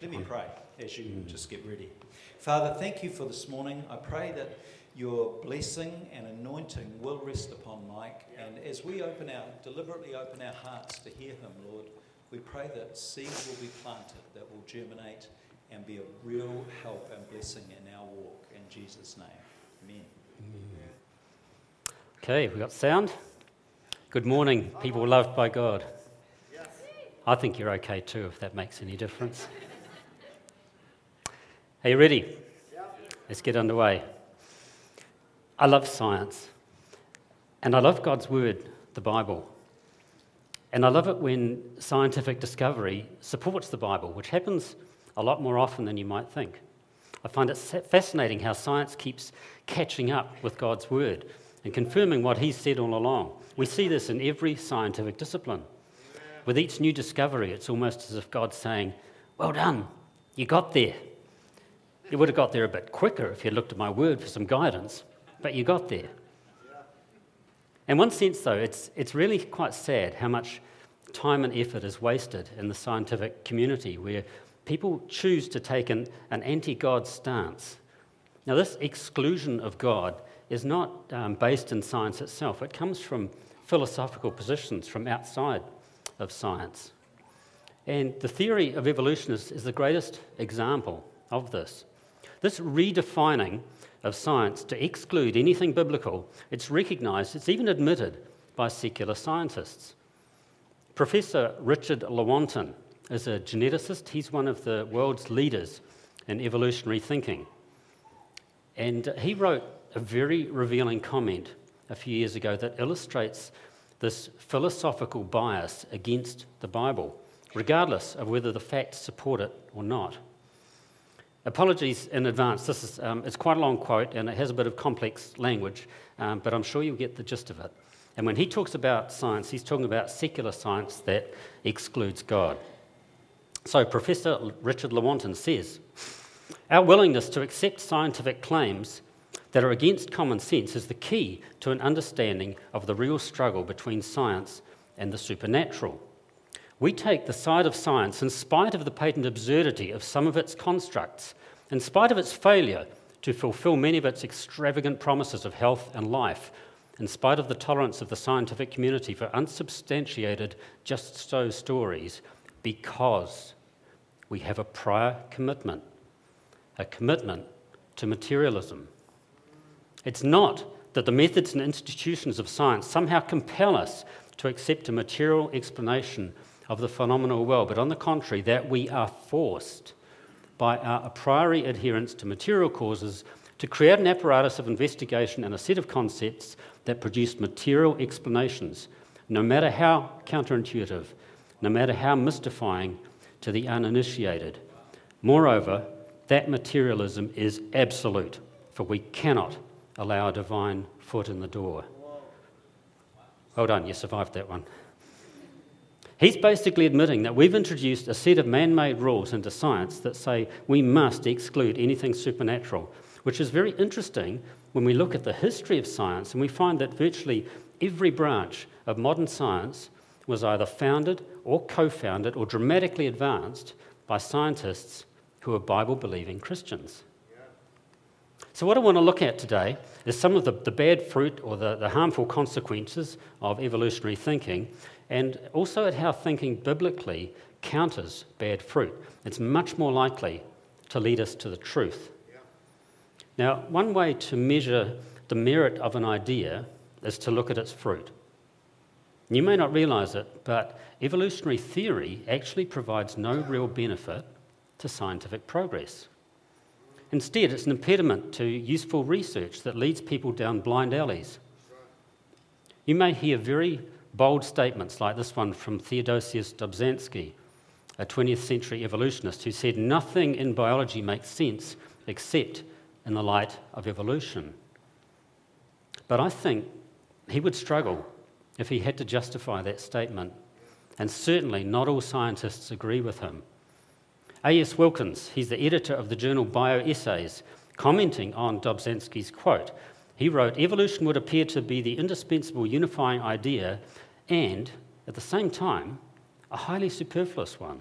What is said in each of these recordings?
Let me pray as you just get ready. Father, thank you for this morning. I pray that your blessing and anointing will rest upon Mike. And as we open our, deliberately open our hearts to hear him, Lord, we pray that seeds will be planted that will germinate and be a real help and blessing in our walk. In Jesus' name, amen. Okay, we got sound. Good morning, people loved by God. I think you're okay too, if that makes any difference. Are you ready? Let's get underway. I love science, and I love God's Word, the Bible. And I love it when scientific discovery supports the Bible, which happens a lot more often than you might think. I find it fascinating how science keeps catching up with God's Word and confirming what He's said all along. We see this in every scientific discipline. With each new discovery, it's almost as if God's saying, Well done, you got there. You would have got there a bit quicker if you'd looked at my word for some guidance, but you got there. In one sense, though, it's, it's really quite sad how much time and effort is wasted in the scientific community where people choose to take an, an anti God stance. Now, this exclusion of God is not um, based in science itself, it comes from philosophical positions from outside of science. And the theory of evolution is, is the greatest example of this. This redefining of science to exclude anything biblical, it's recognized, it's even admitted by secular scientists. Professor Richard Lewontin is a geneticist. He's one of the world's leaders in evolutionary thinking. And he wrote a very revealing comment a few years ago that illustrates this philosophical bias against the Bible, regardless of whether the facts support it or not. Apologies in advance. This is um, it's quite a long quote and it has a bit of complex language, um, but I'm sure you'll get the gist of it. And when he talks about science, he's talking about secular science that excludes God. So, Professor Richard Lewontin says Our willingness to accept scientific claims that are against common sense is the key to an understanding of the real struggle between science and the supernatural. We take the side of science in spite of the patent absurdity of some of its constructs, in spite of its failure to fulfill many of its extravagant promises of health and life, in spite of the tolerance of the scientific community for unsubstantiated just so stories, because we have a prior commitment, a commitment to materialism. It's not that the methods and institutions of science somehow compel us to accept a material explanation of the phenomenal world, but on the contrary, that we are forced by our a priori adherence to material causes to create an apparatus of investigation and a set of concepts that produce material explanations, no matter how counterintuitive, no matter how mystifying to the uninitiated. Moreover, that materialism is absolute, for we cannot allow a divine foot in the door. Well done, you survived that one. He's basically admitting that we've introduced a set of man made rules into science that say we must exclude anything supernatural, which is very interesting when we look at the history of science and we find that virtually every branch of modern science was either founded or co founded or dramatically advanced by scientists who are Bible believing Christians. So, what I want to look at today is some of the, the bad fruit or the, the harmful consequences of evolutionary thinking and also at how thinking biblically counters bad fruit. It's much more likely to lead us to the truth. Now, one way to measure the merit of an idea is to look at its fruit. You may not realize it, but evolutionary theory actually provides no real benefit to scientific progress. Instead, it's an impediment to useful research that leads people down blind alleys. You may hear very bold statements like this one from Theodosius Dobzhansky, a 20th century evolutionist who said nothing in biology makes sense except in the light of evolution. But I think he would struggle if he had to justify that statement, and certainly not all scientists agree with him. A.S. Wilkins, he's the editor of the journal Bioessays, commenting on Dobzhansky's quote, he wrote, Evolution would appear to be the indispensable unifying idea and, at the same time, a highly superfluous one.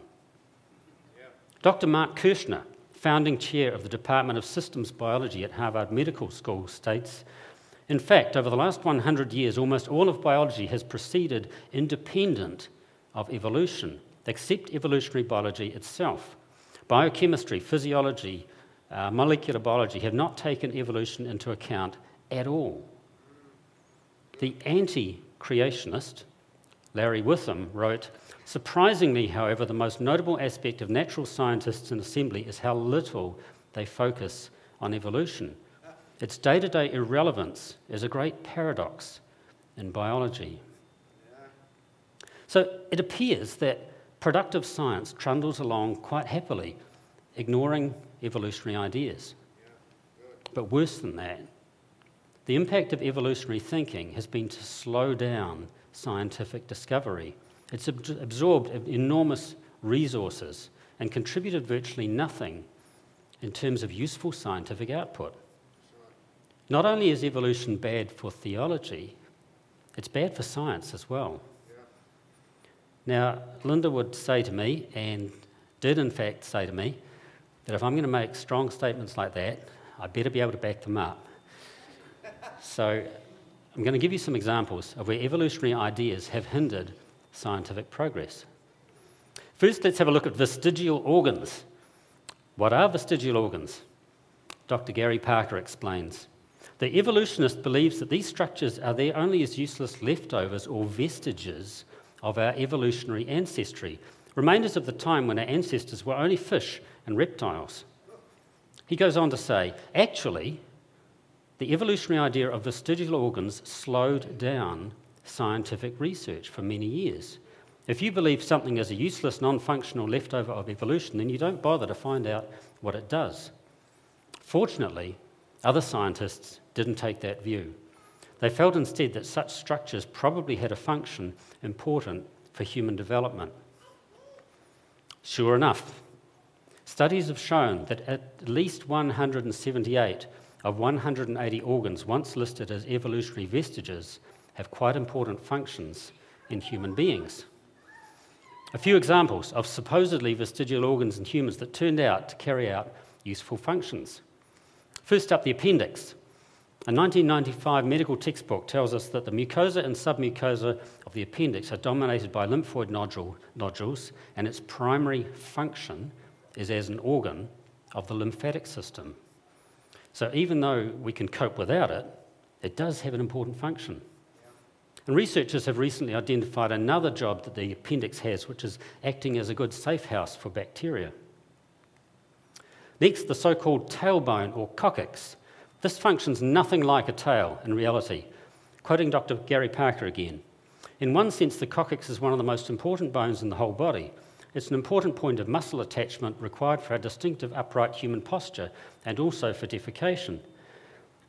Dr. Marc Kirschner, founding chair of the Department of Systems Biology at Harvard Medical School, states In fact, over the last 100 years, almost all of biology has proceeded independent of evolution, except evolutionary biology itself. Biochemistry, physiology, uh, molecular biology have not taken evolution into account at all. The anti creationist, Larry Witham, wrote Surprisingly, however, the most notable aspect of natural scientists in assembly is how little they focus on evolution. Its day to day irrelevance is a great paradox in biology. So it appears that productive science trundles along quite happily, ignoring evolutionary ideas. But worse than that, the impact of evolutionary thinking has been to slow down scientific discovery. It's absorbed enormous resources and contributed virtually nothing in terms of useful scientific output. Not only is evolution bad for theology, it's bad for science as well. Now, Linda would say to me, and did in fact say to me, that if I'm going to make strong statements like that, I better be able to back them up. So, I'm going to give you some examples of where evolutionary ideas have hindered scientific progress. First, let's have a look at vestigial organs. What are vestigial organs? Dr. Gary Parker explains. The evolutionist believes that these structures are there only as useless leftovers or vestiges of our evolutionary ancestry, remainders of the time when our ancestors were only fish and reptiles. He goes on to say, actually, the evolutionary idea of vestigial organs slowed down scientific research for many years. If you believe something is a useless, non functional leftover of evolution, then you don't bother to find out what it does. Fortunately, other scientists didn't take that view. They felt instead that such structures probably had a function important for human development. Sure enough, studies have shown that at least 178 of 180 organs once listed as evolutionary vestiges have quite important functions in human beings. A few examples of supposedly vestigial organs in humans that turned out to carry out useful functions. First up, the appendix. A 1995 medical textbook tells us that the mucosa and submucosa of the appendix are dominated by lymphoid nodule, nodules, and its primary function is as an organ of the lymphatic system. So, even though we can cope without it, it does have an important function. And researchers have recently identified another job that the appendix has, which is acting as a good safe house for bacteria. Next, the so called tailbone or coccyx. This functions nothing like a tail in reality. Quoting Dr. Gary Parker again In one sense, the coccyx is one of the most important bones in the whole body. It's an important point of muscle attachment required for our distinctive upright human posture and also for defecation.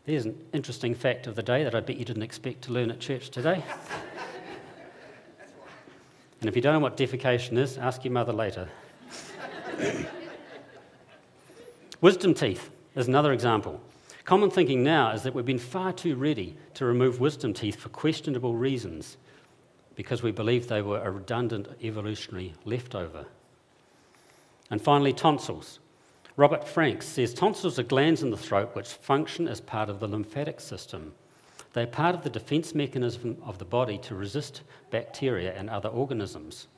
There's an interesting fact of the day that I bet you didn't expect to learn at church today. and if you don't know what defecation is, ask your mother later. Wisdom teeth is another example. Common thinking now is that we've been far too ready to remove wisdom teeth for questionable reasons because we believe they were a redundant evolutionary leftover. And finally, tonsils. Robert Franks says tonsils are glands in the throat which function as part of the lymphatic system. They're part of the defense mechanism of the body to resist bacteria and other organisms.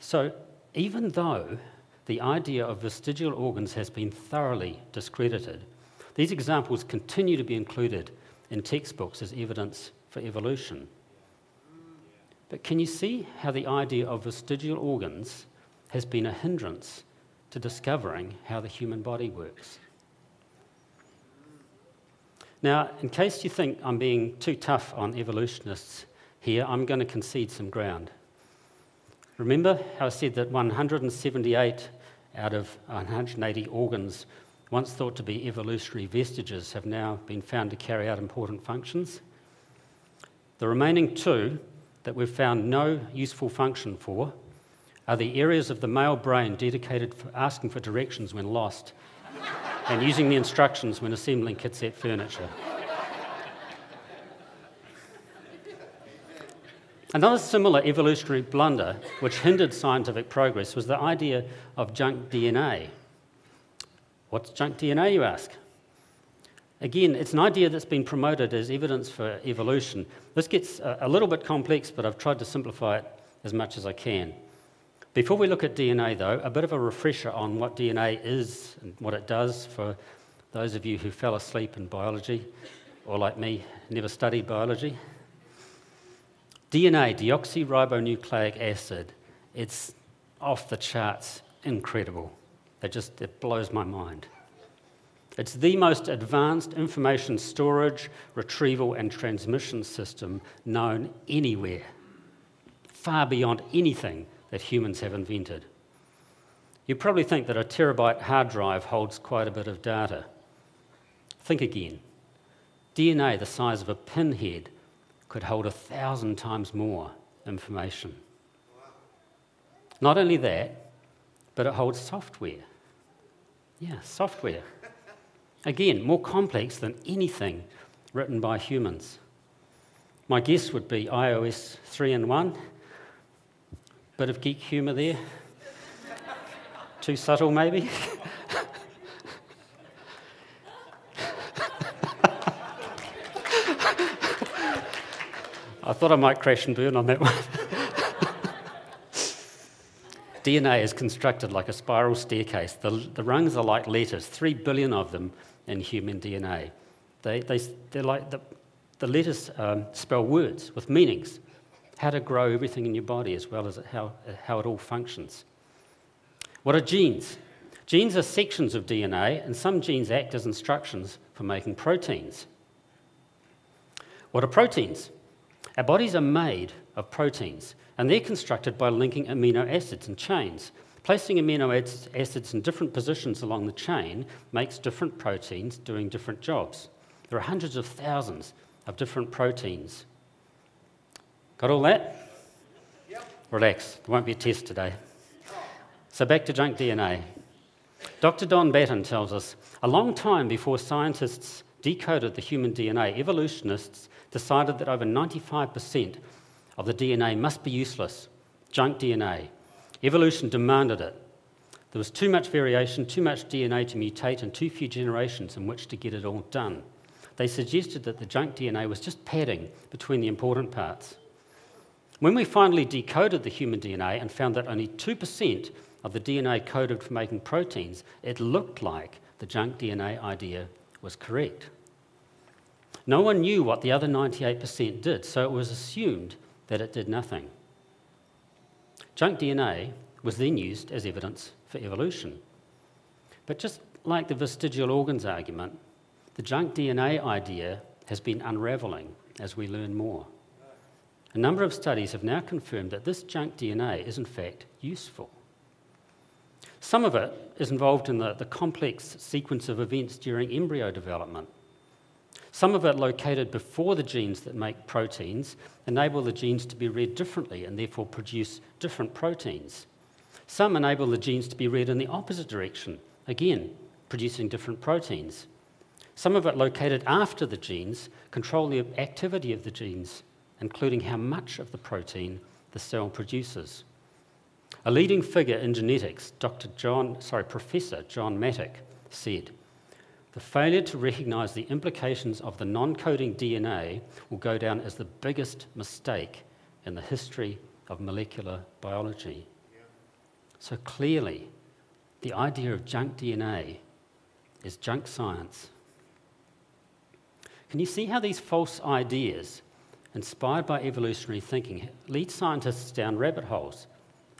So, even though the idea of vestigial organs has been thoroughly discredited, these examples continue to be included in textbooks as evidence for evolution. But can you see how the idea of vestigial organs has been a hindrance to discovering how the human body works? Now, in case you think I'm being too tough on evolutionists here, I'm going to concede some ground. Remember how I said that 178 out of 180 organs once thought to be evolutionary vestiges, have now been found to carry out important functions. The remaining two that we've found no useful function for are the areas of the male brain dedicated for asking for directions when lost and using the instructions when assembling kitset furniture. Another similar evolutionary blunder which hindered scientific progress was the idea of junk DNA. What's junk DNA, you ask? Again, it's an idea that's been promoted as evidence for evolution. This gets uh, a, little bit complex, but I've tried to simplify it as much as I can. Before we look at DNA, though, a bit of a refresher on what DNA is and what it does for those of you who fell asleep in biology, or like me, never studied biology. DNA, deoxyribonucleic acid, it's off the charts, incredible. It just it blows my mind. It's the most advanced information storage, retrieval, and transmission system known anywhere, far beyond anything that humans have invented. You probably think that a terabyte hard drive holds quite a bit of data. Think again. DNA the size of a pinhead could hold a thousand times more information. Not only that, but it holds software. Yeah, software. Again, more complex than anything written by humans. My guess would be iOS 3 and 1. Bit of geek humour there. Too subtle, maybe. I thought I might crash and burn on that one. DNA is constructed like a spiral staircase. The, the rungs are like letters, three billion of them in human DNA. They, they, they're like the, the letters um, spell words with meanings, how to grow everything in your body as well as how, how it all functions. What are genes? Genes are sections of DNA, and some genes act as instructions for making proteins. What are proteins? Our bodies are made of proteins, and they're constructed by linking amino acids in chains. Placing amino acids in different positions along the chain makes different proteins doing different jobs. There are hundreds of thousands of different proteins. Got all that? Yep. Relax, there won't be a test today. So back to junk DNA. Dr. Don Batten tells us a long time before scientists decoded the human DNA, evolutionists decided that over 95% of the DNA must be useless, junk DNA. Evolution demanded it. There was too much variation, too much DNA to mutate, and too few generations in which to get it all done. They suggested that the junk DNA was just padding between the important parts. When we finally decoded the human DNA and found that only 2% of the DNA coded for making proteins, it looked like the junk DNA idea was correct. No one knew what the other 98% did, so it was assumed that it did nothing. Junk DNA was then used as evidence for evolution. But just like the vestigial organs argument, the junk DNA idea has been unraveling as we learn more. A number of studies have now confirmed that this junk DNA is in fact useful. Some of it is involved in the, the complex sequence of events during embryo development. Some of it located before the genes that make proteins enable the genes to be read differently and therefore produce different proteins. Some enable the genes to be read in the opposite direction, again, producing different proteins. Some of it located after the genes control the activity of the genes, including how much of the protein the cell produces. A leading figure in genetics, Dr. John, sorry, Professor John Mattick, said, the failure to recognize the implications of the non coding DNA will go down as the biggest mistake in the history of molecular biology. So clearly, the idea of junk DNA is junk science. Can you see how these false ideas, inspired by evolutionary thinking, lead scientists down rabbit holes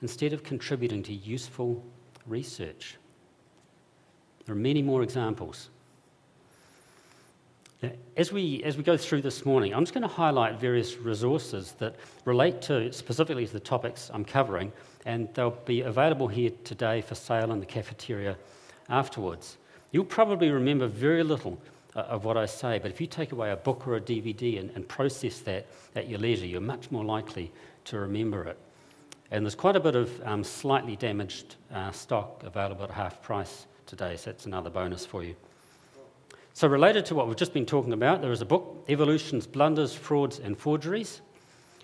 instead of contributing to useful research? There are many more examples. As we, as we go through this morning, I'm just going to highlight various resources that relate to specifically to the topics I'm covering, and they'll be available here today for sale in the cafeteria afterwards. You'll probably remember very little uh, of what I say, but if you take away a book or a DVD and, and process that at your leisure, you're much more likely to remember it. And there's quite a bit of um, slightly damaged uh, stock available at half price today, so that's another bonus for you. So, related to what we've just been talking about, there is a book, Evolution's Blunders, Frauds, and Forgeries.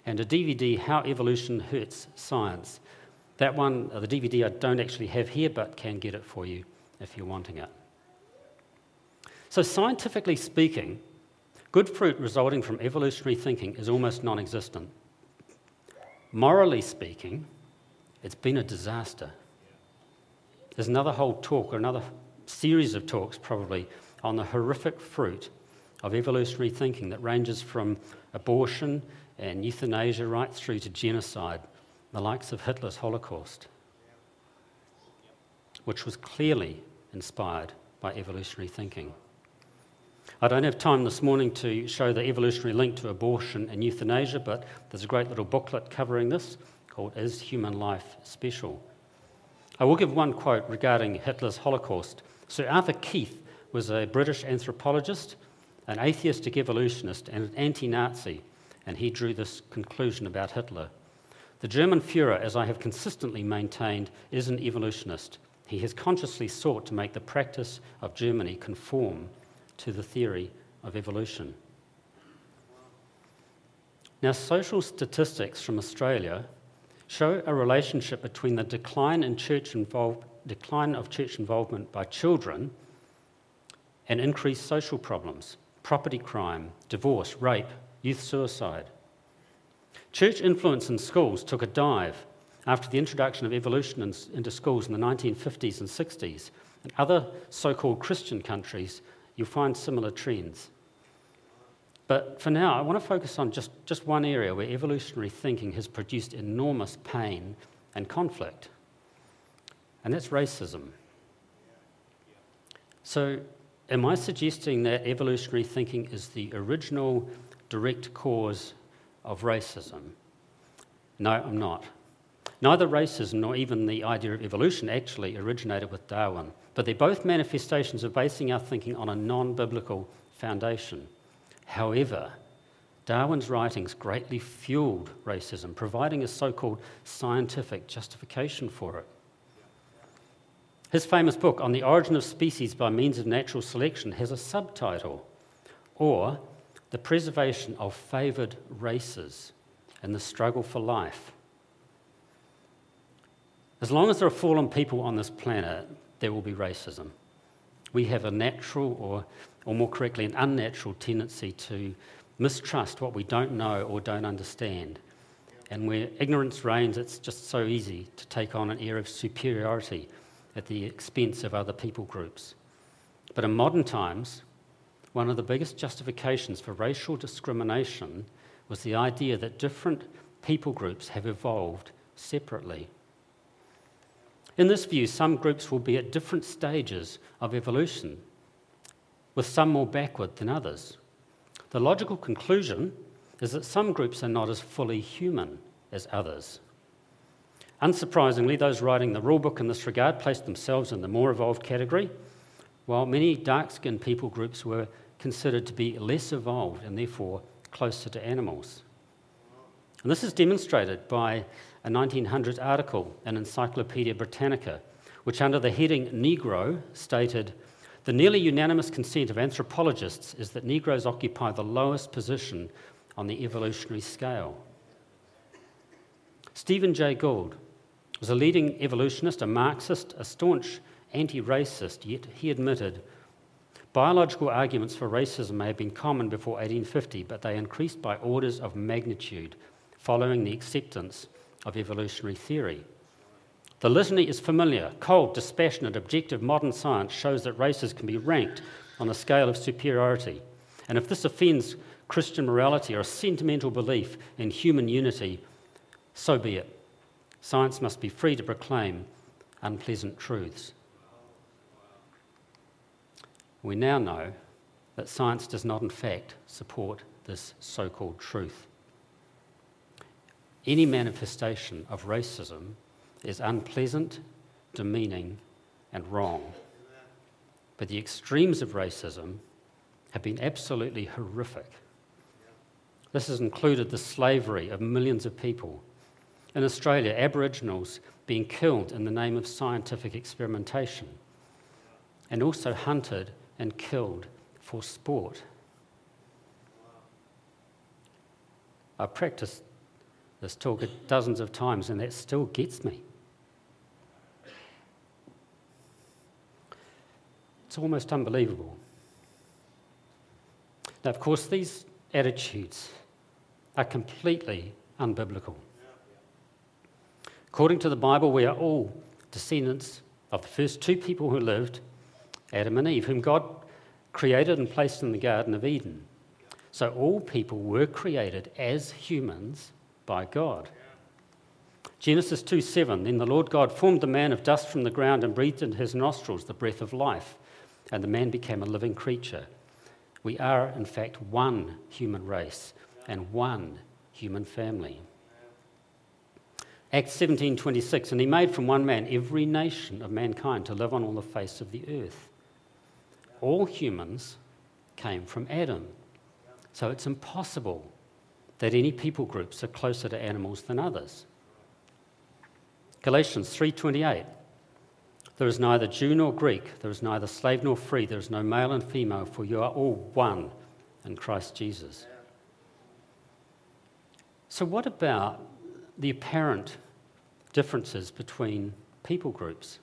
and a DVD, How Evolution Hurts Science. That one, uh, the DVD, I don't actually have here, but can get it for you if you're wanting it. So, scientifically speaking, good fruit resulting from evolutionary thinking is almost non existent. Morally speaking, it's been a disaster. There's another whole talk, or another series of talks probably, on the horrific fruit of evolutionary thinking that ranges from abortion and euthanasia right through to genocide, the likes of Hitler's Holocaust, which was clearly inspired by evolutionary thinking. I don't have time this morning to show the evolutionary link to abortion and euthanasia, but there's a great little booklet covering this called Is Human Life Special? I will give one quote regarding Hitler's Holocaust. Sir Arthur Keith was a British anthropologist, an atheistic evolutionist, and an anti Nazi, and he drew this conclusion about Hitler. The German Fuhrer, as I have consistently maintained, is an evolutionist. He has consciously sought to make the practice of Germany conform to the theory of evolution. Now, social statistics from Australia show a relationship between the decline, in church decline of church involvement by children and increased social problems, property crime, divorce, rape, youth suicide. Church influence in schools took a dive after the introduction of evolution into schools in the 1950s and 60s. In other so called Christian countries, you'll find similar trends. But for now, I want to focus on just, just one area where evolutionary thinking has produced enormous pain and conflict, and that's racism. So, am I suggesting that evolutionary thinking is the original direct cause of racism? No, I'm not. Neither racism nor even the idea of evolution actually originated with Darwin, but they're both manifestations of basing our thinking on a non biblical foundation. However, Darwin's writings greatly fueled racism, providing a so called scientific justification for it. His famous book, On the Origin of Species by Means of Natural Selection, has a subtitle, or The Preservation of Favoured Races and the Struggle for Life. As long as there are fallen people on this planet, there will be racism. We have a natural or or more correctly, an unnatural tendency to mistrust what we don't know or don't understand. And where ignorance reigns, it's just so easy to take on an air of superiority at the expense of other people groups. But in modern times, one of the biggest justifications for racial discrimination was the idea that different people groups have evolved separately. In this view, some groups will be at different stages of evolution with some more backward than others. The logical conclusion is that some groups are not as fully human as others. Unsurprisingly, those writing the rulebook in this regard placed themselves in the more evolved category, while many dark skinned people groups were considered to be less evolved and therefore closer to animals. And this is demonstrated by a 1900 article in Encyclopedia Britannica, which, under the heading Negro, stated the nearly unanimous consent of anthropologists is that Negroes occupy the lowest position on the evolutionary scale. Stephen Jay Gould was a leading evolutionist, a Marxist, a staunch anti racist, yet he admitted biological arguments for racism may have been common before 1850, but they increased by orders of magnitude following the acceptance of evolutionary theory. The litany is familiar. Cold, dispassionate, objective modern science shows that races can be ranked on a scale of superiority. And if this offends Christian morality or a sentimental belief in human unity, so be it. Science must be free to proclaim unpleasant truths. We now know that science does not, in fact, support this so called truth. Any manifestation of racism is unpleasant, demeaning, and wrong. But the extremes of racism have been absolutely horrific. This has included the slavery of millions of people. In Australia, Aboriginals being killed in the name of scientific experimentation, and also hunted and killed for sport. I've practiced this talk dozens of times, and that still gets me. It's almost unbelievable. Now, of course, these attitudes are completely unbiblical. According to the Bible, we are all descendants of the first two people who lived, Adam and Eve, whom God created and placed in the Garden of Eden. So all people were created as humans by God. Genesis 2 7 Then the Lord God formed the man of dust from the ground and breathed into his nostrils the breath of life, and the man became a living creature. We are, in fact, one human race and one human family. Acts 17:26 and he made from one man every nation of mankind to live on all the face of the earth. All humans came from Adam. So it's impossible that any people groups are closer to animals than others. Galatians 3:28 There is neither Jew nor Greek, there is neither slave nor free, there is no male and female, for you are all one in Christ Jesus. So what about the apparent differences between people groups?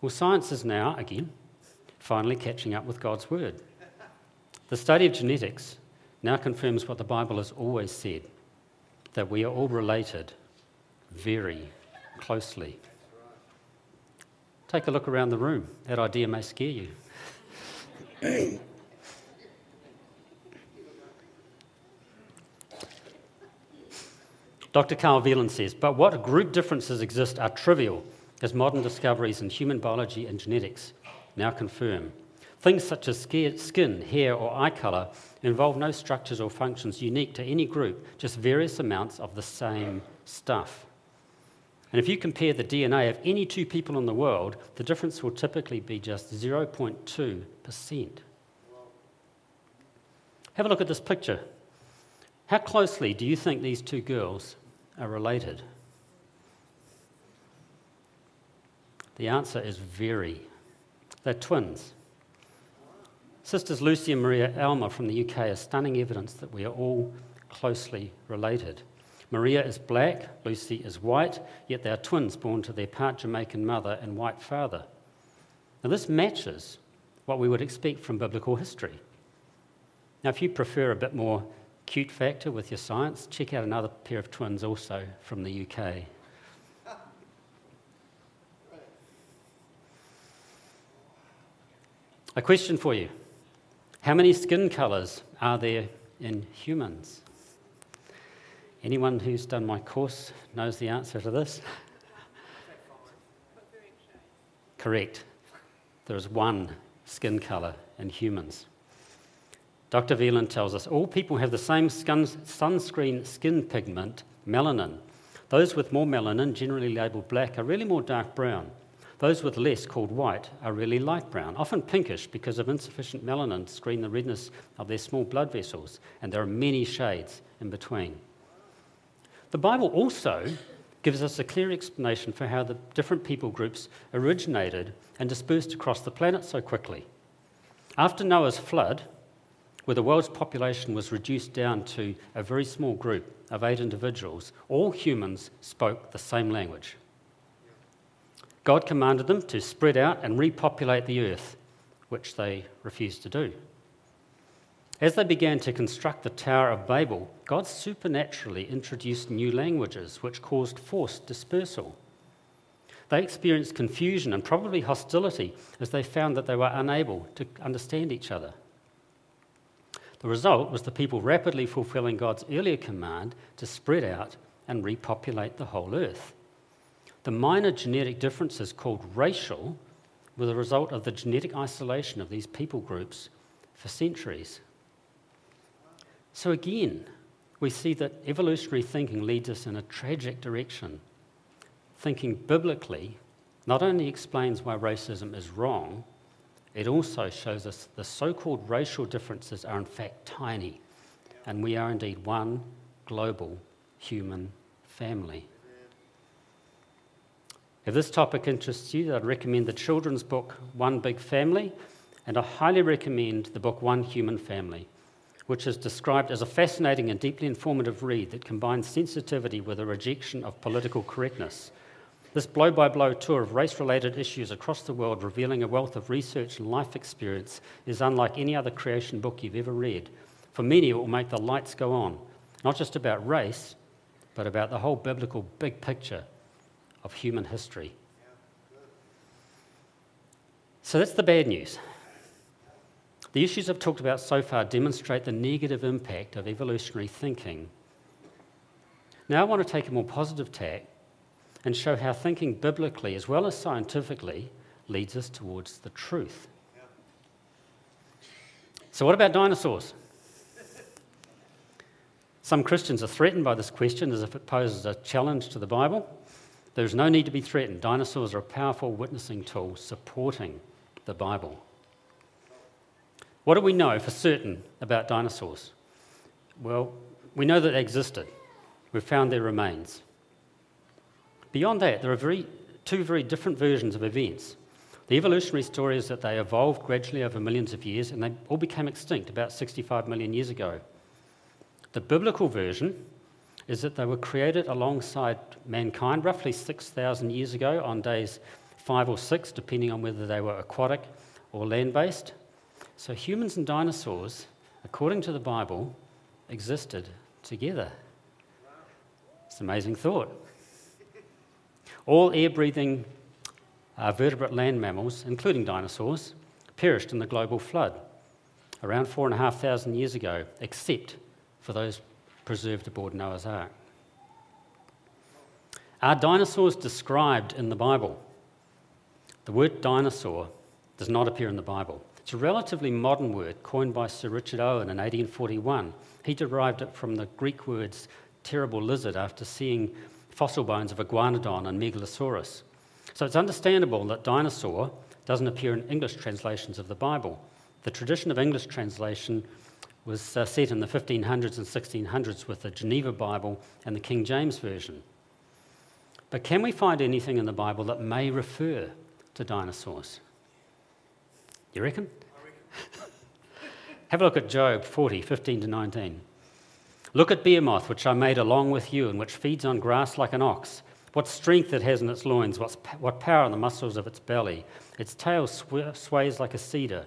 Well, science is now, again, finally catching up with God's word. The study of genetics now confirms what the Bible has always said that we are all related very closely. Take a look around the room. That idea may scare you. Dr. Carl Wieland says, but what group differences exist are trivial, as modern discoveries in human biology and genetics now confirm. Things such as skin, hair, or eye colour involve no structures or functions unique to any group, just various amounts of the same stuff. And if you compare the DNA of any two people in the world, the difference will typically be just 0.2%. Have a look at this picture. How closely do you think these two girls are related? The answer is very. They're twins. Sisters Lucy and Maria Aylmer from the UK are stunning evidence that we are all closely related. Maria is black, Lucy is white, yet they are twins born to their part Jamaican mother and white father. Now, this matches what we would expect from biblical history. Now, if you prefer a bit more cute factor with your science, check out another pair of twins also from the UK. A question for you How many skin colours are there in humans? Anyone who's done my course knows the answer to this? Correct. There is one skin colour in humans. Dr. Wieland tells us all people have the same sunscreen skin pigment, melanin. Those with more melanin, generally labelled black, are really more dark brown. Those with less, called white, are really light brown, often pinkish because of insufficient melanin to screen the redness of their small blood vessels, and there are many shades in between. The Bible also gives us a clear explanation for how the different people groups originated and dispersed across the planet so quickly. After Noah's flood, where the world's population was reduced down to a very small group of eight individuals, all humans spoke the same language. God commanded them to spread out and repopulate the earth, which they refused to do. As they began to construct the Tower of Babel, God supernaturally introduced new languages which caused forced dispersal. They experienced confusion and probably hostility as they found that they were unable to understand each other. The result was the people rapidly fulfilling God's earlier command to spread out and repopulate the whole earth. The minor genetic differences, called racial, were the result of the genetic isolation of these people groups for centuries. So, again, we see that evolutionary thinking leads us in a tragic direction. Thinking biblically not only explains why racism is wrong, it also shows us the so called racial differences are in fact tiny, and we are indeed one global human family. If this topic interests you, I'd recommend the children's book One Big Family, and I highly recommend the book One Human Family. which is described as a fascinating and deeply informative read that combines sensitivity with a rejection of political correctness. This blow by blow tour of race related issues across the world, revealing a wealth of research and life experience, is unlike any other creation book you've ever read. For many, it will make the lights go on, not just about race, but about the whole biblical big picture of human history. So that's the bad news. The issues I've talked about so far demonstrate the negative impact of evolutionary thinking. Now, I want to take a more positive tack and show how thinking biblically as well as scientifically leads us towards the truth. So, what about dinosaurs? Some Christians are threatened by this question as if it poses a challenge to the Bible. There's no need to be threatened. Dinosaurs are a powerful witnessing tool supporting the Bible. What do we know for certain about dinosaurs? Well, we know that they existed. We've found their remains. Beyond that, there are very, two very different versions of events. The evolutionary story is that they evolved gradually over millions of years and they all became extinct about 65 million years ago. The biblical version is that they were created alongside mankind roughly 6,000 years ago on days five or six, depending on whether they were aquatic or land based. So humans and dinosaurs, according to the Bible, existed together. It's an amazing thought. All air breathing uh, vertebrate land mammals, including dinosaurs, perished in the global flood around four and a half thousand years ago, except for those preserved aboard Noah's Ark. Are dinosaurs described in the Bible? The word dinosaur does not appear in the Bible. It's a relatively modern word coined by Sir Richard Owen in 1841. He derived it from the Greek words terrible lizard after seeing fossil bones of iguanodon and megalosaurus. So it's understandable that dinosaur doesn't appear in English translations of the Bible. The tradition of English translation was uh, set in the 1500s and 1600s with the Geneva Bible and the King James Version. But can we find anything in the Bible that may refer to dinosaurs? You reckon? reckon. Have a look at Job 40, 15 to 19. Look at Behemoth, which I made along with you, and which feeds on grass like an ox. What strength it has in its loins, what power in the muscles of its belly. Its tail sw- sways like a cedar.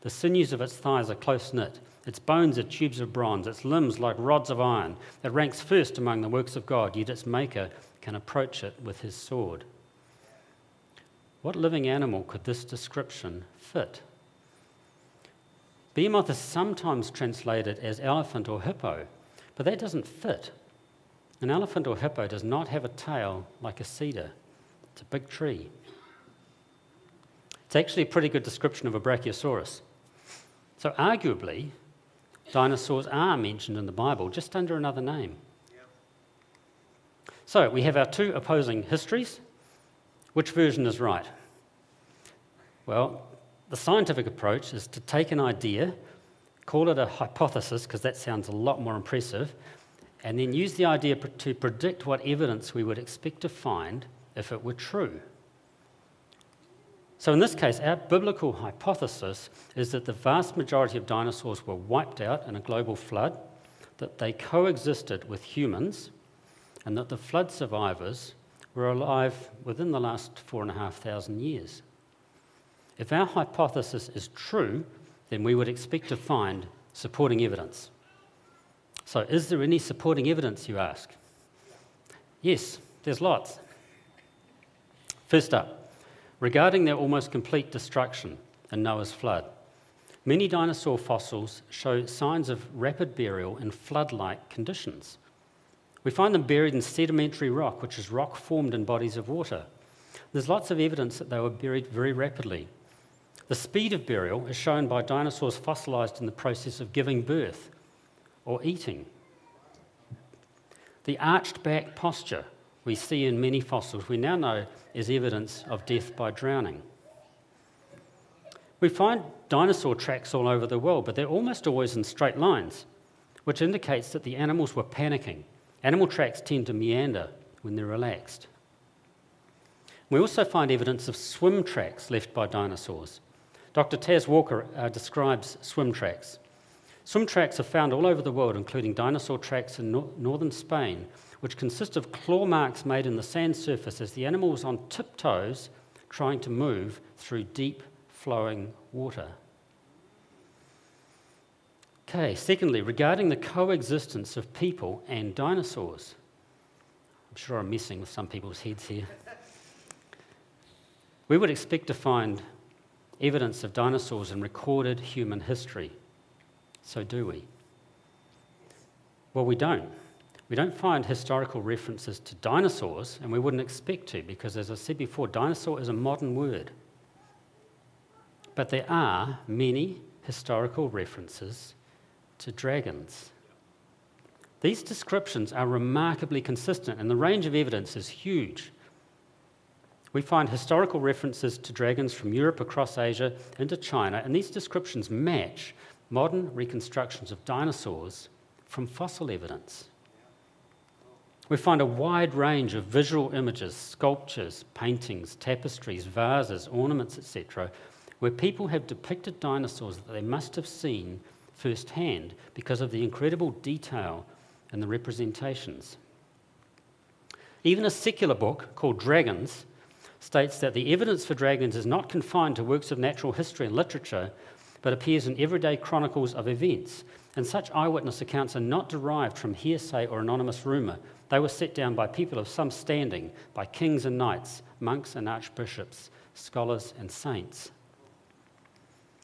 The sinews of its thighs are close knit. Its bones are tubes of bronze, its limbs like rods of iron. It ranks first among the works of God, yet its maker can approach it with his sword. What living animal could this description fit? Behemoth is sometimes translated as elephant or hippo, but that doesn't fit. An elephant or hippo does not have a tail like a cedar, it's a big tree. It's actually a pretty good description of a brachiosaurus. So, arguably, dinosaurs are mentioned in the Bible just under another name. So, we have our two opposing histories which version is right? Well, the scientific approach is to take an idea, call it a hypothesis, because that sounds a lot more impressive, and then use the idea to predict what evidence we would expect to find if it were true. So, in this case, our biblical hypothesis is that the vast majority of dinosaurs were wiped out in a global flood, that they coexisted with humans, and that the flood survivors were alive within the last four and a half thousand years. If our hypothesis is true, then we would expect to find supporting evidence. So, is there any supporting evidence, you ask? Yes, there's lots. First up, regarding their almost complete destruction in Noah's flood, many dinosaur fossils show signs of rapid burial in flood like conditions. We find them buried in sedimentary rock, which is rock formed in bodies of water. There's lots of evidence that they were buried very rapidly. The speed of burial is shown by dinosaurs fossilized in the process of giving birth or eating. The arched back posture we see in many fossils we now know is evidence of death by drowning. We find dinosaur tracks all over the world, but they're almost always in straight lines, which indicates that the animals were panicking Animal tracks tend to meander when they're relaxed. We also find evidence of swim tracks left by dinosaurs. Dr. Tas Walker uh, describes swim tracks. Swim tracks are found all over the world, including dinosaur tracks in no- northern Spain, which consist of claw marks made in the sand surface as the animal was on tiptoes trying to move through deep flowing water. Okay, secondly, regarding the coexistence of people and dinosaurs. I'm sure I'm messing with some people's heads here. We would expect to find evidence of dinosaurs in recorded human history. So, do we? Well, we don't. We don't find historical references to dinosaurs, and we wouldn't expect to, because as I said before, dinosaur is a modern word. But there are many historical references to dragons. These descriptions are remarkably consistent, and the range of evidence is huge. We find historical references to dragons from Europe across Asia into China, and these descriptions match modern reconstructions of dinosaurs from fossil evidence. We find a wide range of visual images, sculptures, paintings, tapestries, vases, ornaments, etc., where people have depicted dinosaurs that they must have seen firsthand because of the incredible detail in the representations. Even a secular book called Dragons states that the evidence for dragons is not confined to works of natural history and literature, but appears in everyday chronicles of events. And such eyewitness accounts are not derived from hearsay or anonymous rumour. They were set down by people of some standing, by kings and knights, monks and archbishops, scholars and saints.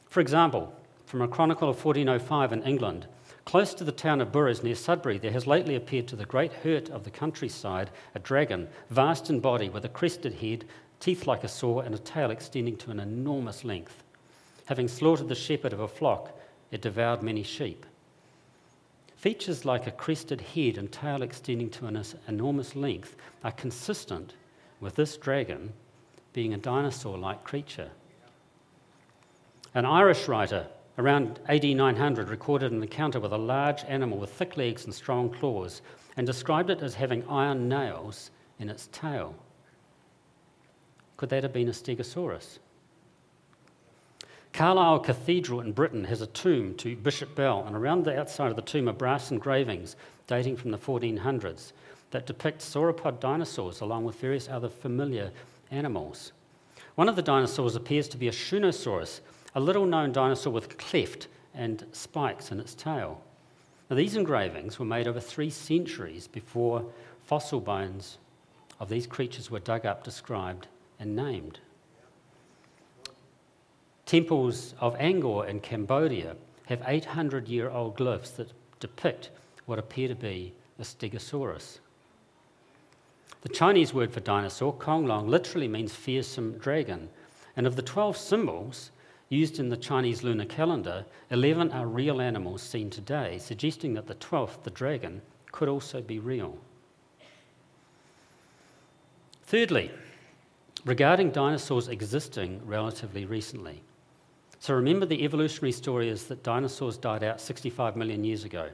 For example, from a chronicle of 1405 in England. Close to the town of Bures near Sudbury, there has lately appeared to the great hurt of the countryside a dragon, vast in body, with a crested head, teeth like a saw, and a tail extending to an enormous length. Having slaughtered the shepherd of a flock, it devoured many sheep. Features like a crested head and tail extending to an enormous length are consistent with this dragon being a dinosaur like creature. An Irish writer, around AD 900, recorded an encounter with a large animal with thick legs and strong claws and described it as having iron nails in its tail. Could that have been a Stegosaurus? Carlisle Cathedral in Britain has a tomb to Bishop Bell, and around the outside of the tomb are brass engravings dating from the 1400s that depict sauropod dinosaurs along with various other familiar animals. One of the dinosaurs appears to be a Shunosaurus, a little known dinosaur with cleft and spikes in its tail. Now, these engravings were made over three centuries before fossil bones of these creatures were dug up, described, and named. Temples of Angkor in Cambodia have 800 year old glyphs that depict what appear to be a stegosaurus. The Chinese word for dinosaur, konglong, literally means fearsome dragon. And of the 12 symbols, used in the Chinese lunar calendar, 11 are real animals seen today, suggesting that the 12th, the dragon, could also be real. Thirdly, regarding dinosaurs existing relatively recently. So remember, the evolutionary story is that dinosaurs died out 65 million years ago.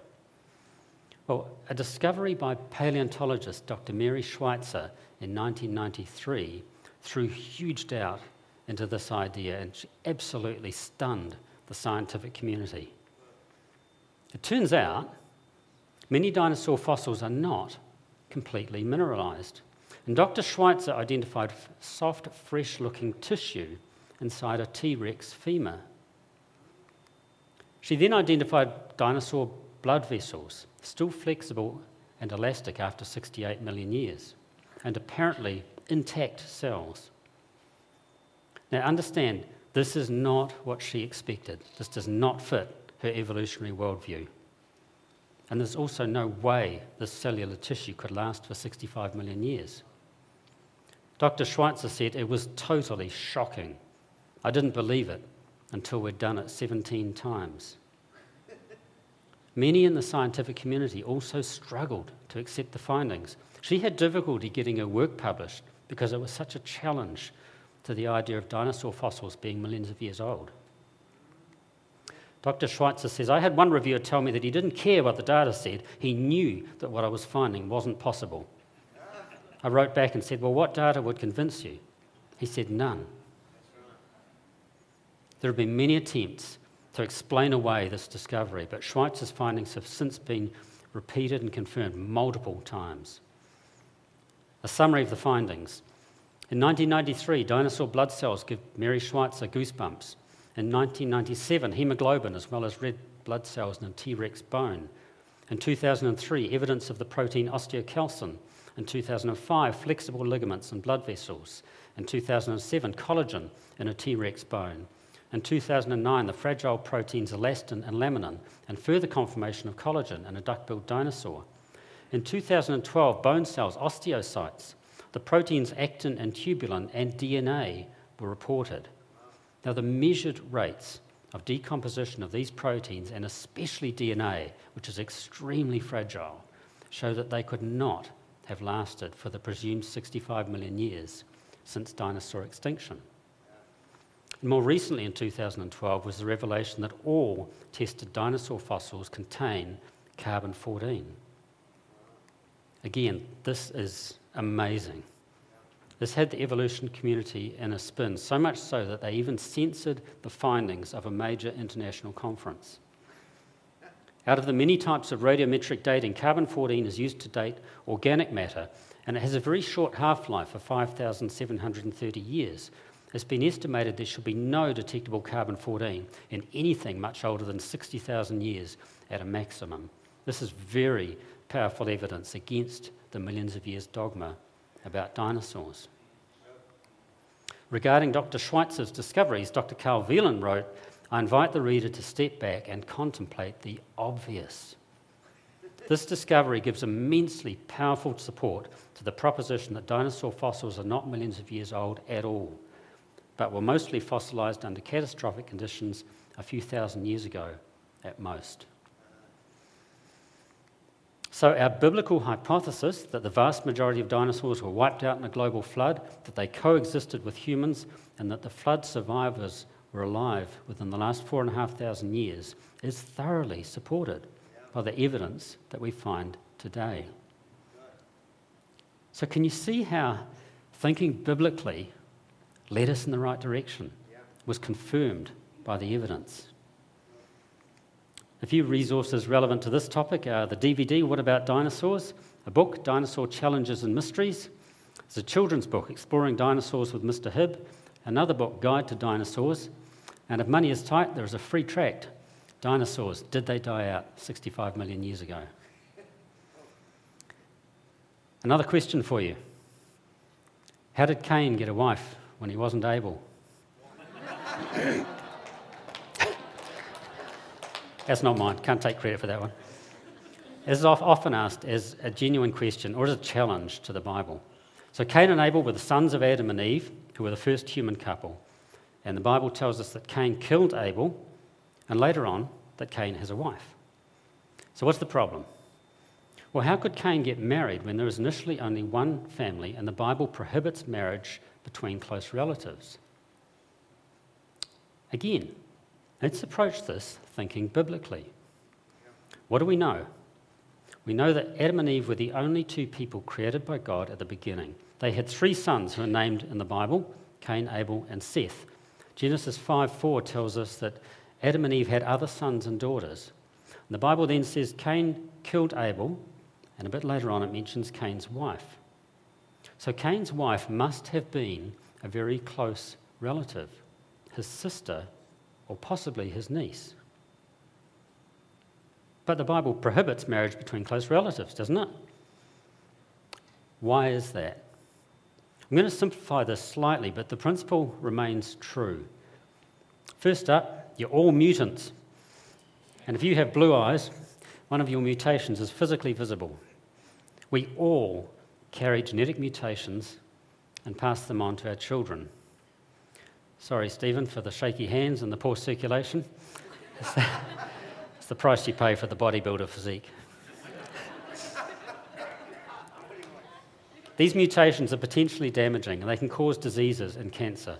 Well, a discovery by paleontologist Dr. Mary Schweitzer in 1993 threw huge doubt into this idea and she absolutely stunned the scientific community. It turns out many dinosaur fossils are not completely mineralized. And Dr. Schweitzer identified soft, fresh looking tissue inside a T Rex femur. She then identified dinosaur blood vessels, still flexible and elastic after 68 million years, and apparently intact cells. Now, understand, this is not what she expected. This does not fit her evolutionary worldview. And there's also no way this cellular tissue could last for 65 million years. Dr. Schweitzer said it was totally shocking. I didn't believe it until we'd done it 17 times. Many in the scientific community also struggled to accept the findings. She had difficulty getting her work published because it was such a challenge to the idea of dinosaur fossils being millions of years old. Dr. Schweitzer says, I had one reviewer tell me that he didn't care what the data said, he knew that what I was finding wasn't possible. I wrote back and said, Well, what data would convince you? He said, None. There have been many attempts to explain away this discovery, but Schweitzer's findings have since been repeated and confirmed multiple times. A summary of the findings. In 1993, dinosaur blood cells give Mary Schweitzer goosebumps. In 1997, hemoglobin as well as red blood cells in a T Rex bone. In 2003, evidence of the protein osteocalcin. In 2005, flexible ligaments and blood vessels. In 2007, collagen in a T Rex bone. In 2009, the fragile proteins elastin and laminin, and further confirmation of collagen in a duck-billed dinosaur. In 2012, bone cells, osteocytes, the proteins actin and tubulin, and DNA were reported. Now, the measured rates of decomposition of these proteins, and especially DNA, which is extremely fragile, show that they could not have lasted for the presumed 65 million years since dinosaur extinction. And more recently, in 2012, was the revelation that all tested dinosaur fossils contain carbon 14. Again, this is amazing. This had the evolution community in a spin, so much so that they even censored the findings of a major international conference. Out of the many types of radiometric dating, carbon 14 is used to date organic matter, and it has a very short half life of 5,730 years. It's been estimated there should be no detectable carbon 14 in anything much older than 60,000 years at a maximum. This is very powerful evidence against the millions of years dogma about dinosaurs. Regarding Dr. Schweitzer's discoveries, Dr. Carl Wieland wrote, I invite the reader to step back and contemplate the obvious. This discovery gives immensely powerful support to the proposition that dinosaur fossils are not millions of years old at all, but were mostly fossilized under catastrophic conditions a few thousand years ago at most. So, our biblical hypothesis that the vast majority of dinosaurs were wiped out in a global flood, that they coexisted with humans, and that the flood survivors were alive within the last four and a half thousand years, is thoroughly supported by the evidence that we find today. So, can you see how thinking biblically led us in the right direction? Was confirmed by the evidence. A few resources relevant to this topic are the DVD, What About Dinosaurs? A book, Dinosaur Challenges and Mysteries. It's a children's book, Exploring Dinosaurs with Mr. Hibb. Another book, Guide to Dinosaurs. And if money is tight, there is a free tract, Dinosaurs, Did They Die Out 65 million years ago? Another question for you How did Cain get a wife when he wasn't able? That's not mine. Can't take credit for that one. This is often asked as a genuine question or as a challenge to the Bible. So, Cain and Abel were the sons of Adam and Eve, who were the first human couple. And the Bible tells us that Cain killed Abel, and later on, that Cain has a wife. So, what's the problem? Well, how could Cain get married when there is initially only one family and the Bible prohibits marriage between close relatives? Again, let's approach this thinking biblically. What do we know? We know that Adam and Eve were the only two people created by God at the beginning. They had three sons who are named in the Bible Cain, Abel, and Seth. Genesis 5 4 tells us that Adam and Eve had other sons and daughters. And the Bible then says Cain killed Abel, and a bit later on it mentions Cain's wife. So Cain's wife must have been a very close relative, his sister, or possibly his niece. But the Bible prohibits marriage between close relatives, doesn't it? Why is that? I'm going to simplify this slightly, but the principle remains true. First up, you're all mutants. And if you have blue eyes, one of your mutations is physically visible. We all carry genetic mutations and pass them on to our children. Sorry, Stephen, for the shaky hands and the poor circulation. It's the price you pay for the bodybuilder physique. These mutations are potentially damaging and they can cause diseases and cancer.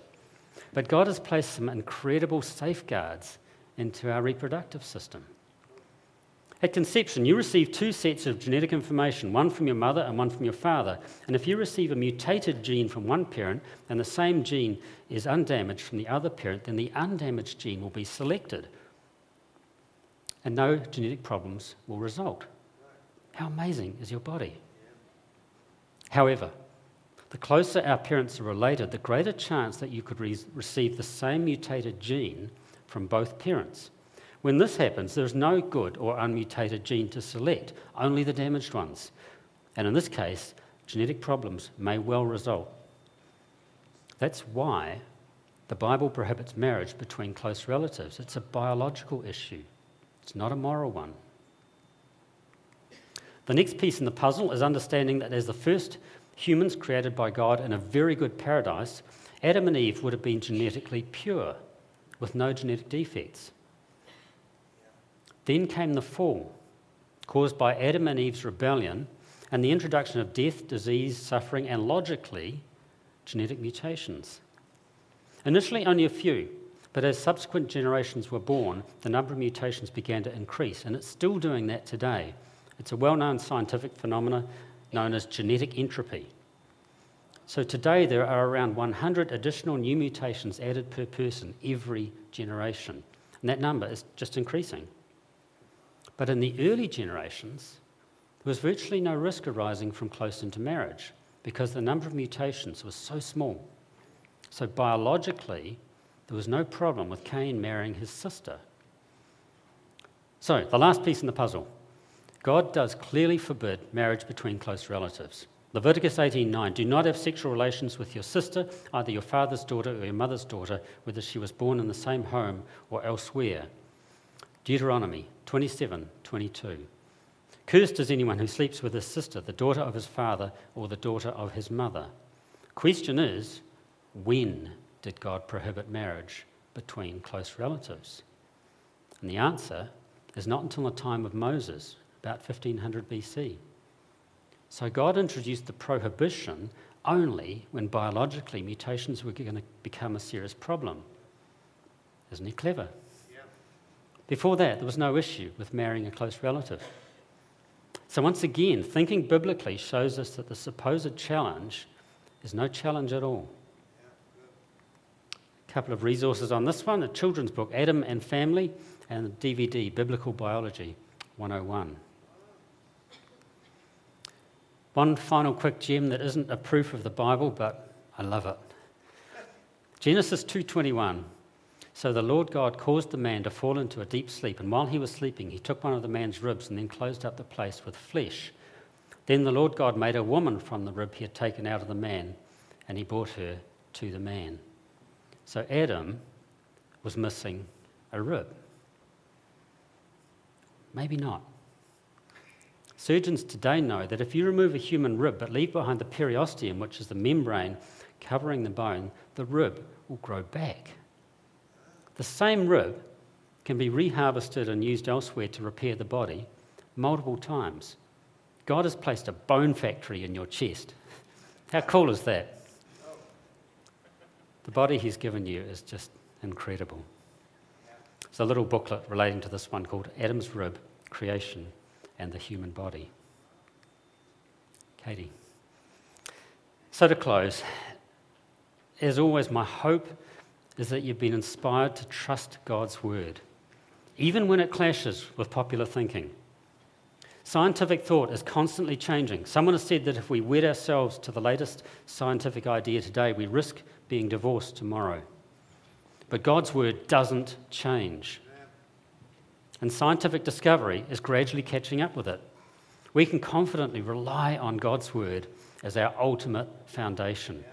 But God has placed some incredible safeguards into our reproductive system. At conception, you receive two sets of genetic information, one from your mother and one from your father. And if you receive a mutated gene from one parent and the same gene is undamaged from the other parent, then the undamaged gene will be selected and no genetic problems will result. How amazing is your body? However, the closer our parents are related, the greater chance that you could re- receive the same mutated gene from both parents. When this happens, there's no good or unmutated gene to select, only the damaged ones. And in this case, genetic problems may well result. That's why the Bible prohibits marriage between close relatives. It's a biological issue, it's not a moral one. The next piece in the puzzle is understanding that as the first humans created by God in a very good paradise, Adam and Eve would have been genetically pure with no genetic defects. Then came the fall, caused by Adam and Eve's rebellion and the introduction of death, disease, suffering, and logically, genetic mutations. Initially, only a few, but as subsequent generations were born, the number of mutations began to increase, and it's still doing that today. It's a well known scientific phenomenon known as genetic entropy. So today, there are around 100 additional new mutations added per person every generation, and that number is just increasing. But in the early generations, there was virtually no risk arising from close intermarriage because the number of mutations was so small. So, biologically, there was no problem with Cain marrying his sister. So, the last piece in the puzzle God does clearly forbid marriage between close relatives. Leviticus 18:9 Do not have sexual relations with your sister, either your father's daughter or your mother's daughter, whether she was born in the same home or elsewhere. Deuteronomy 27:22 Cursed is anyone who sleeps with his sister, the daughter of his father, or the daughter of his mother. Question is, when did God prohibit marriage between close relatives? And the answer is not until the time of Moses, about 1500 BC. So God introduced the prohibition only when biologically mutations were going to become a serious problem. Isn't he clever? Yeah. Before that, there was no issue with marrying a close relative. So, once again, thinking biblically shows us that the supposed challenge is no challenge at all. A couple of resources on this one a children's book, Adam and Family, and the DVD, Biblical Biology 101. One final quick gem that isn't a proof of the Bible, but I love it. Genesis 2:21 so the Lord God caused the man to fall into a deep sleep, and while he was sleeping, he took one of the man's ribs and then closed up the place with flesh. Then the Lord God made a woman from the rib he had taken out of the man, and he brought her to the man. So Adam was missing a rib. Maybe not. Surgeons today know that if you remove a human rib but leave behind the periosteum, which is the membrane covering the bone, the rib will grow back. The same rib can be reharvested and used elsewhere to repair the body multiple times. God has placed a bone factory in your chest. How cool is that? The body He's given you is just incredible. There's a little booklet relating to this one called Adam's Rib Creation and the Human Body. Katie. So, to close, as always, my hope is that you've been inspired to trust God's word, even when it clashes with popular thinking. Scientific thought is constantly changing. Someone has said that if we wed ourselves to the latest scientific idea today, we risk being divorced tomorrow. But God's word doesn't change. And scientific discovery is gradually catching up with it. We can confidently rely on God's word as our ultimate foundation.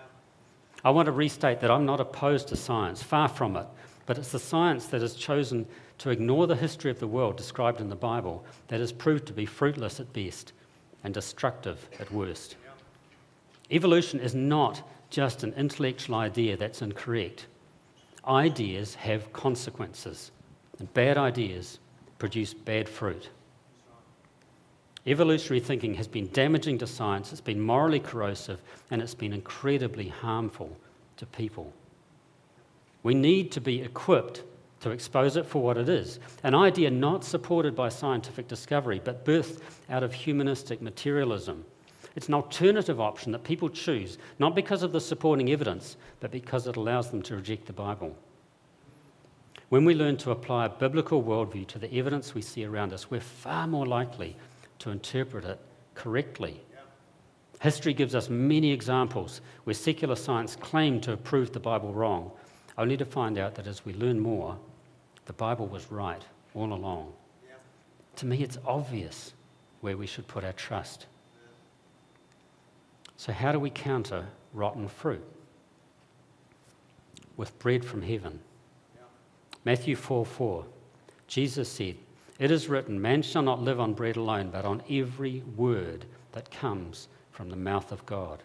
I want to restate that I'm not opposed to science, far from it, but it's the science that has chosen to ignore the history of the world described in the Bible that has proved to be fruitless at best and destructive at worst. Evolution is not just an intellectual idea that's incorrect. Ideas have consequences, and bad ideas produce bad fruit. Evolutionary thinking has been damaging to science, it's been morally corrosive, and it's been incredibly harmful to people. We need to be equipped to expose it for what it is an idea not supported by scientific discovery, but birthed out of humanistic materialism. It's an alternative option that people choose, not because of the supporting evidence, but because it allows them to reject the Bible. When we learn to apply a biblical worldview to the evidence we see around us, we're far more likely to interpret it correctly. History gives us many examples where secular science claimed to have proved the Bible wrong, only to find out that as we learn more, the Bible was right all along. To me, it's obvious where we should put our trust. So, how do we counter rotten fruit? With bread from heaven. Matthew 4 4. Jesus said, It is written, Man shall not live on bread alone, but on every word that comes from the mouth of God.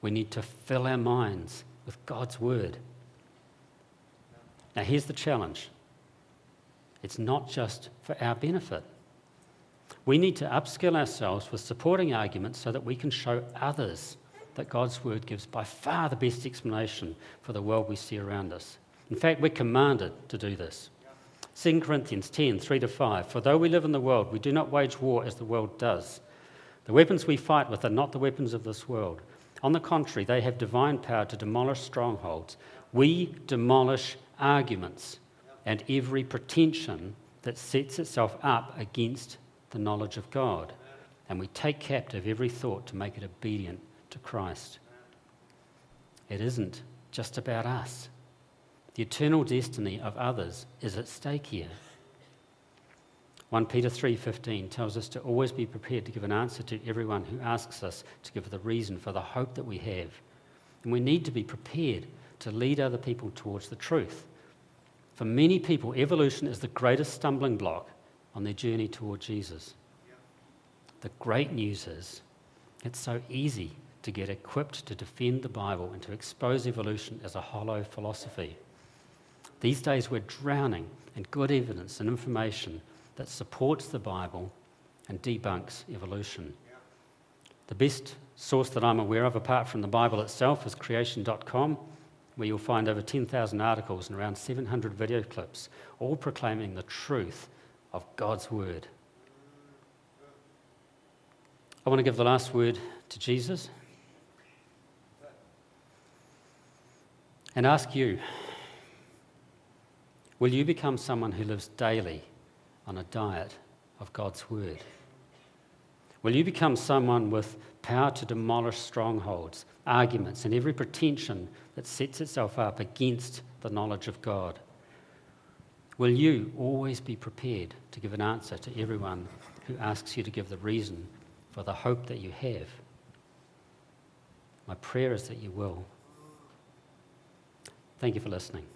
We need to fill our minds with God's word. Now, here's the challenge it's not just for our benefit. We need to upskill ourselves with supporting arguments so that we can show others that God's word gives by far the best explanation for the world we see around us. In fact, we're commanded to do this. 2 Corinthians 10 3 to 5. For though we live in the world, we do not wage war as the world does. The weapons we fight with are not the weapons of this world. On the contrary, they have divine power to demolish strongholds. We demolish arguments and every pretension that sets itself up against the knowledge of God. And we take captive every thought to make it obedient to Christ. It isn't just about us. The eternal destiny of others is at stake here. 1 Peter 3:15 tells us to always be prepared to give an answer to everyone who asks us to give the reason for the hope that we have. And we need to be prepared to lead other people towards the truth. For many people, evolution is the greatest stumbling block on their journey toward Jesus. The great news is it's so easy to get equipped to defend the Bible and to expose evolution as a hollow philosophy. These days, we're drowning in good evidence and information that supports the Bible and debunks evolution. The best source that I'm aware of, apart from the Bible itself, is creation.com where you'll find over 10,000 articles and around 700 video clips, all proclaiming the truth of God's word. I want to give the last word to Jesus and ask you will you become someone who lives daily on a diet of God's word? Will you become someone with power to demolish strongholds, arguments, and every pretension that sets itself up against the knowledge of God? Will you always be prepared to give an answer to everyone who asks you to give the reason for the hope that you have? My prayer is that you will. Thank you for listening.